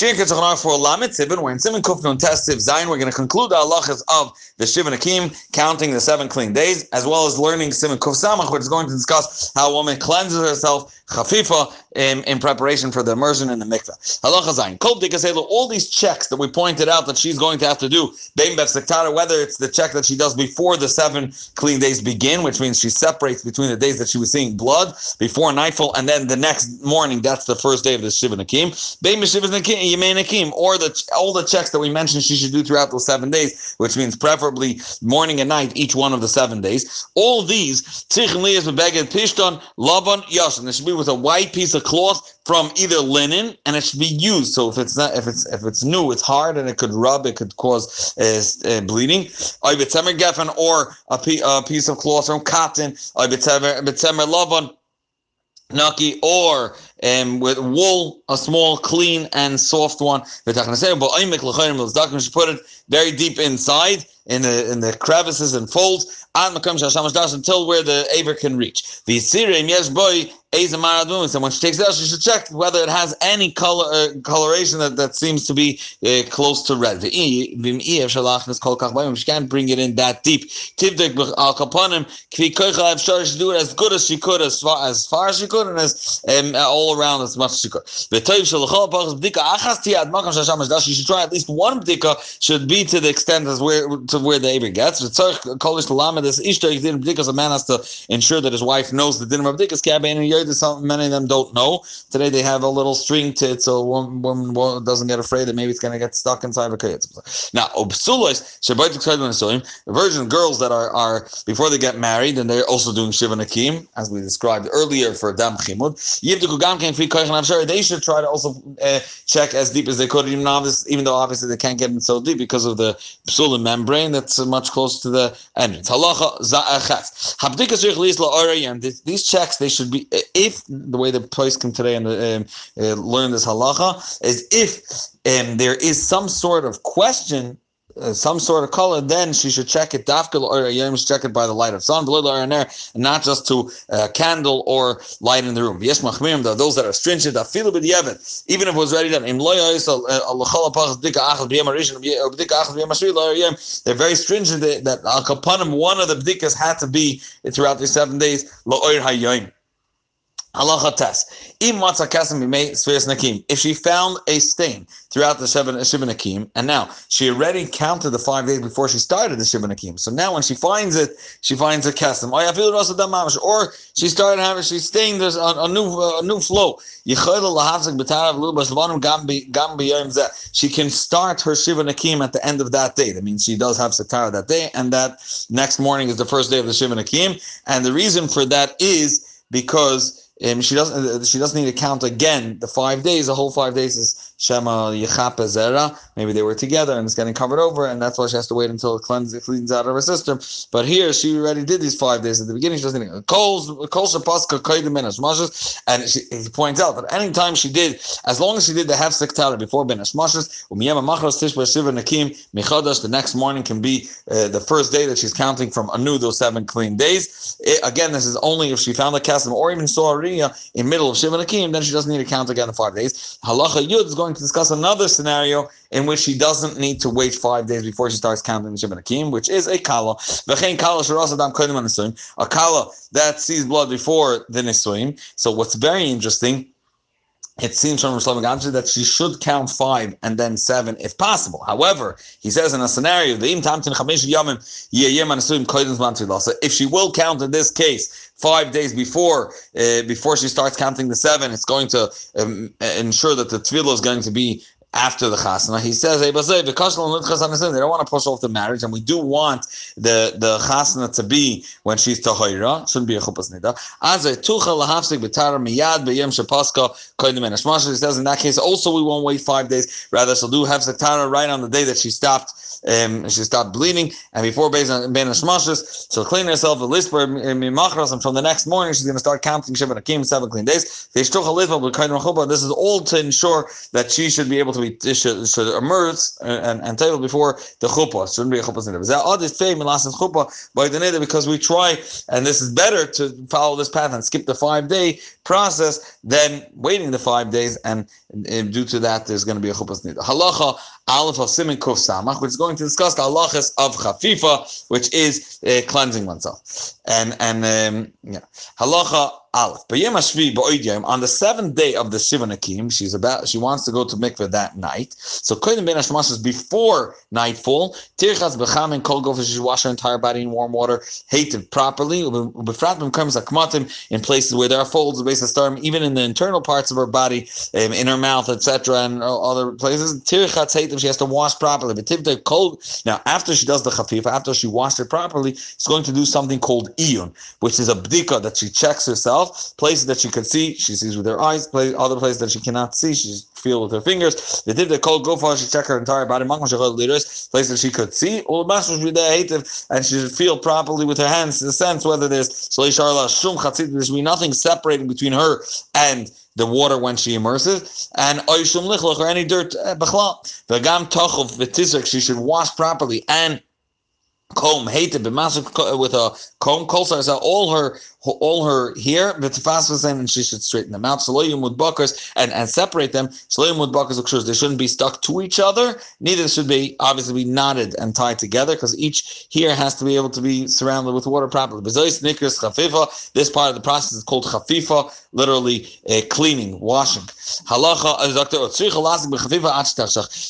Shir Ketzachnar for Lamed Sivan, we're in Simon Kufnun Testiv Zayin. We're going to conclude the halachas of the Shiva Nekiim, counting the seven clean days, as well as learning Simon Kuf Samach, which is going to discuss how a woman cleanses herself, chafifa, in, in preparation for the immersion in the mikveh. Halacha Zayin. Kol all these checks that we pointed out that she's going to have to do, Bein Bef whether it's the check that she does before the seven clean days begin, which means she separates between the days that she was seeing blood before nightfall, and then the next morning, that's the first day of the Shiva Nekiim. Bein Shiva Nekiim, Yemein Akim, or the all the checks that we mentioned she should do throughout those seven days, which means preferably morning and night, each one of the seven days. All these, Tzichin Liyas Beged Pishton, Lavan, Yashin. It should be with a white piece of cloth from either linen, and it should be used. So if it's not, if it's if it's new, it's hard and it could rub, it could cause uh, uh, bleeding. Geffen or a, piece of cloth from cotton. Lavan. Naki or um, with wool, a small, clean, and soft one. But should put it very deep inside in the in the crevices and folds until where the aver can reach. The boy And when she takes it out, she should check whether it has any color uh, coloration that, that seems to be uh, close to red. She can't bring it in that deep. She do it as good as she could, as far as, far as she could, and as um, all around as much as you could. She should try at least one bdika should be to the extent as where to where the aver gets. This a man has to ensure that his wife knows the dinner of bdikas many of them don't know. Today they have a little string to it, so one woman doesn't get afraid that maybe it's going to get stuck inside a kiyitz. Now, the virgin girls that are, are before they get married and they're also doing shiva nakim, as we described earlier for dam chimud. I'm sorry, they should try to also uh, check as deep as they could, even, obvious, even though obviously they can't get in so deep because of the psulim membrane that's much closer to the entrance. Halacha These checks they should be if the way the place come today and um, uh, learn this halacha is if um, there is some sort of question uh, some sort of color, then she should check it. Dafkal or yom check it by the light of sun, and not just to uh, candle or light in the room. Yes, machmirim, those that are stringent, even if it was ready done. They're very stringent that al one of the bdikas had to be throughout the seven days. If she found a stain throughout the uh, Shiva Nekiim, and now she already counted the five days before she started the Shiva Nekiim. So now when she finds it, she finds a kesem. Or she started having, she stained this a, a new a new flow. She can start her Shiva Nekiim at the end of that day. That means she does have Satara that day, and that next morning is the first day of the Shiva Nekiim. And the reason for that is because um, she doesn't. She doesn't need to count again the five days. The whole five days is Shema Yechape Zera. Maybe they were together and it's getting covered over, and that's why she has to wait until it cleanses, cleans out of her system. But here, she already did these five days at the beginning. She doesn't need Kols Shapaska Kaidim And she, he points out that any time she did, as long as she did the half Tara before Ben Mashas, Umiyama Machras Tishba Shiva Nakim Michadash, the next morning can be uh, the first day that she's counting from anew those seven clean days. It, again, this is only if she found a Kasim or even saw a in middle of Shiva Nakim, then she doesn't need to count again the five days. Halacha Yud is going going to discuss another scenario in which she doesn't need to wait five days before she starts counting the Shem which is a kala. A kala that sees blood before the Nisuim. So what's very interesting it seems from Rav Gamshi that she should count five and then seven if possible. However, he says in a scenario, if she will count in this case five days before uh, before she starts counting the seven, it's going to um, ensure that the tevilah is going to be after the chasana. He says, they don't want to push off the marriage, and we do want the, the chasana to be when she's tahira. Shouldn't be a chupas nida. He says in that case also we won't wait five days. Rather, she'll do hafsik tara right on the day that she stopped um, she stopped bleeding, and before Ben Hashmashis, she'll clean herself a list for Mimachras, and from the next morning she's going to start counting Shiva Nakim, seven clean days. This is all to ensure that she should be able to be should, should emerge and, and table before the chuppah. Shouldn't be a chuppah chuppah because we try, and this is better to follow this path and skip the five day process than waiting the five days. And, and due to that, there's going to be a chuppah. Halacha Aleph of Simin Kuf Samach, which is going to discuss the halachas of chafifa, which is uh, cleansing oneself. And and um, yeah, halacha Aleph. On the seventh day of the Shiva she's about she wants to go to mikveh that night. So Kodim Ben Hashmash is before nightfall. Tirchas Becham and Kol she wash her entire body in warm water, hated properly. Befrat comes akmatim in places where there are folds base of storm, even in the internal parts of her body, um, in her mouth, etc., and other places. Tirchas hated, she has to wash properly. But Tivta Kol, now after she does the chafifa, after she washed it properly, she's going to do something called iyun, which is a bdika that she checks herself herself. Places that she could see, she sees with her eyes. Other places that she cannot see, she feel with her fingers. The did the cold go for she check her entire body. Places that she could see, and she should feel properly with her hands. The sense whether there's there's be nothing separating between her and the water when she immerses, and lichloch or any dirt uh, The gam tochov v'tizek she should wash properly and comb hated with a comb kolsar so all her all her hair fast was and she should straighten them out. Shaloyim with buckers and and separate them. Shaloyim with buckers they shouldn't be stuck to each other. Neither should be obviously be knotted and tied together because each hair has to be able to be surrounded with water properly. This part of the process is called chafifa literally uh, cleaning washing. Halacha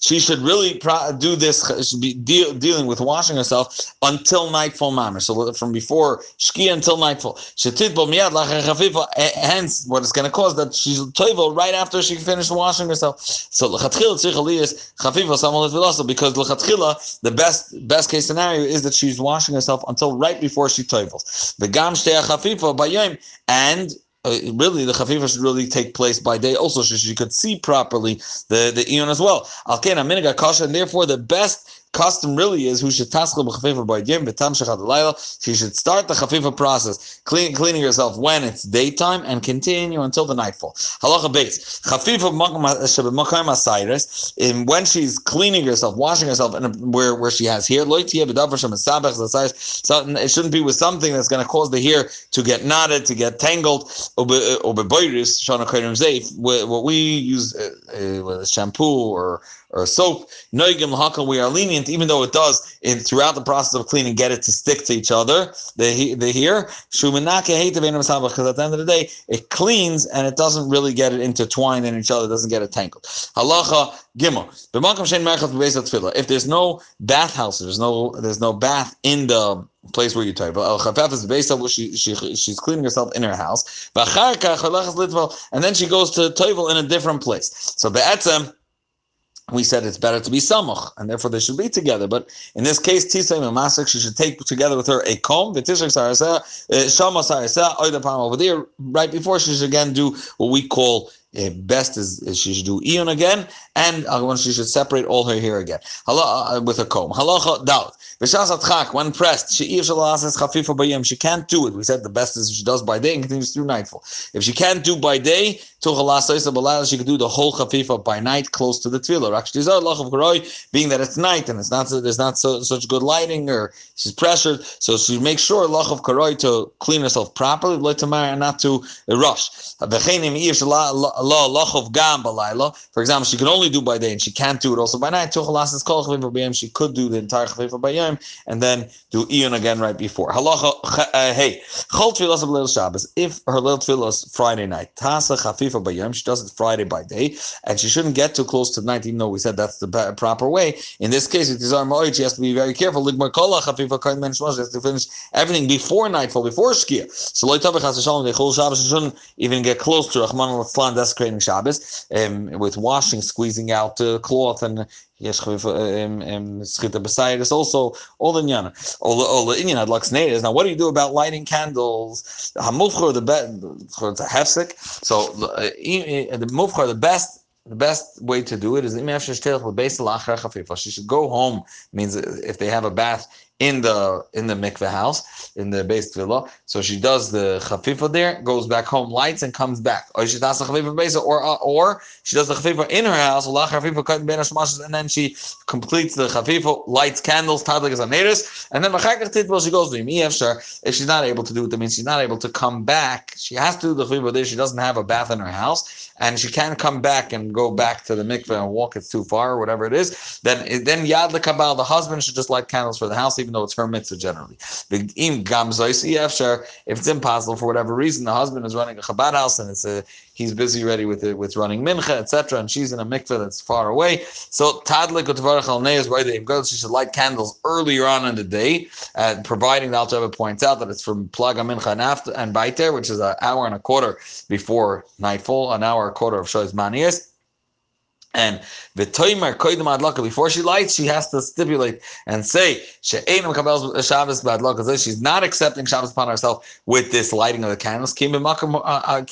she should really do this She should be deal, dealing with washing herself until nightfall mammer. So from before shkia until nightfall. Hence, what it's going to cause that she's toivel right after she finished washing herself. So because the best best case scenario is that she's washing herself until right before she toivels. The And uh, really the chafifa should really take place by day also so she could see properly the the eon as well. And therefore the best custom really is who should b'chafifa by v'tam shechad She should start the chafifa process, clean, cleaning herself when it's daytime and continue until the nightfall. Halacha base chafifa makam asayres. In when she's cleaning herself, washing herself, and where where she has hair, so it shouldn't be with something that's going to cause the hair to get knotted, to get tangled. What we use, uh, uh, shampoo or or soap. Noigim lahakal, we are lenient, even though it does in throughout the process of cleaning get it to stick to each other. The the here shumanake because at the end of the day it cleans and it doesn't really get it intertwined in each other, doesn't get it tangled. Halacha gimel. If there's no bathhouse, there's no there's no bath in the place where you type. Al Chafaf is based on she, she she's cleaning herself in her house. And then she goes to Toivel in a different place. So Be'etzem, we said it's better to be samuch, and therefore they should be together. But in this case, Tisay Masik, she should take together with her a comb, Vitishak Sarasa, uh, Shama Sarasa, Oida over there, right before she should again do what we call uh, best is, is, she should do Eon again, and uh, she should separate all her hair again. uh, with a comb. Halacha doubt. When pressed, she she can't do it. We said the best is she does by day and continues through nightfall. If she can't do by day, she could do the whole chafifa by night close to the tevilah. Actually, being that it's night and it's not there's not so, such good lighting or she's pressured, so she makes sure lach of to clean herself properly, not to rush. For example, she can only do by day and she can't do it also by night. She could do the entire chafifa by yom and then do iyon again right before. Halacha uh, hey, tevilas of little Shabbos. If her little tevilah is Friday night, tasa chafifa by yom, she does it Friday by day, and she shouldn't get too close to night. Even though we said that's the proper way. In this case, with Tizar Moed, she has to be very careful. Ligmar kola chafifa kain men She has to finish everything before nightfall, before shkia. So loy shalom. The chol Shabbos she shouldn't even get close to Rahman al desecrating Shabbos um, with washing, squeezing out uh, cloth and יש schita beside us also all the inyan all the all the inyan had lux now what do you do about lighting candles? Hamufchor the best it's a hefsek. So uh, the mufchor the best the best way to do it is she should go home. Means if they have a bath in the in the mikveh house in the base villa. So she does the chafifa there, goes back home, lights, and comes back. Or she does the chafifa or uh, or she does the chafifa in her house, and then she completes the chafifa, lights candles, tadlik is and then she goes to me If she's not able to do it, that means she's not able to come back. She has to do the chafifa there. She doesn't have a bath in her house, and she can't come back and go back to the mikveh and walk. It's too far, or whatever it is. Then then yad lekabal the husband should just light candles for the house even though it's her mitzvah generally. If it's impossible for whatever reason, the husband is running a Chabad house and it's a he's busy ready with it with running mincha, etc., and she's in a mikveh that's far away. So tadlik al she should light candles earlier on in the day, uh, providing the Alter points out that it's from plaga mincha and after and baiter, which is an hour and a quarter before nightfall, an hour and a quarter of shoyz manias. And v'toimer koydem adlaka before she lights, she has to stipulate and say she'enim kabel Shabbos b'adlaka. She's not accepting Shabbos upon herself with this lighting of the candles. Kim b'makam uh, uh,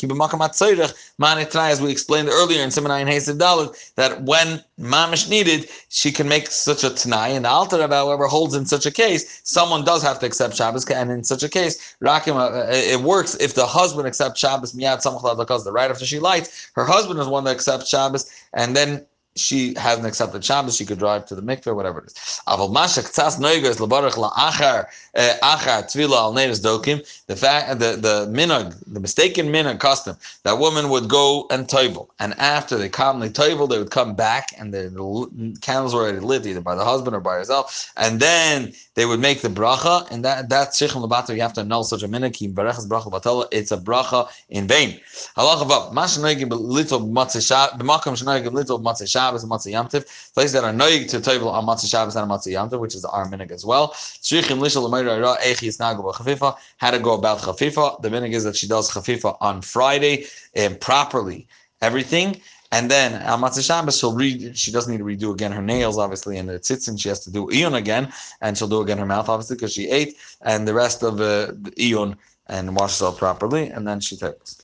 as we explained earlier in Simon Hasiv Dalit, that when mamish needed, she can make such a tanai. And the Alter Rebbe, however, holds in such a case, someone does have to accept Shabbos, and in such a case, rakim, uh, it works if the husband accepts Shabbos miyad samach the right after she lights. Her husband is one that accepts Shabbos, and then she hasn't accepted Shabbos, she could drive to the mikveh, whatever it is. Aval mashak tzas noigas labarach la'achar eh, achar tvila al neiris dokim. The fact, the the minhag, the mistaken minhag custom that women would go and toivel, and after they calmly toivel, they would come back, and the, the candles were already lit either by the husband or by herself, and then they would make the bracha, and that that's shichem lebato. You have to annul such a minhag. Barachas bracha batala. It's a bracha in vain. Halacha vav little matzah shab b'makam shnoigim little matzah Shabbos and Motzei Yamtiv. Places that are noig to table on Motzei Shabbos and Motzei Yamtiv, which is our minig as well. Shrichim lishal l'mayra echi. How to go about chafifa? The minig is that she does chafifa on Friday and properly everything. And then on Motzei Shabbos, she'll read. She doesn't need to redo again her nails, obviously, and the tzitzin. She has to do iyun again, and she'll do again her mouth, obviously, because she ate, and the rest of uh, the iyun and washes herself properly, and then she takes.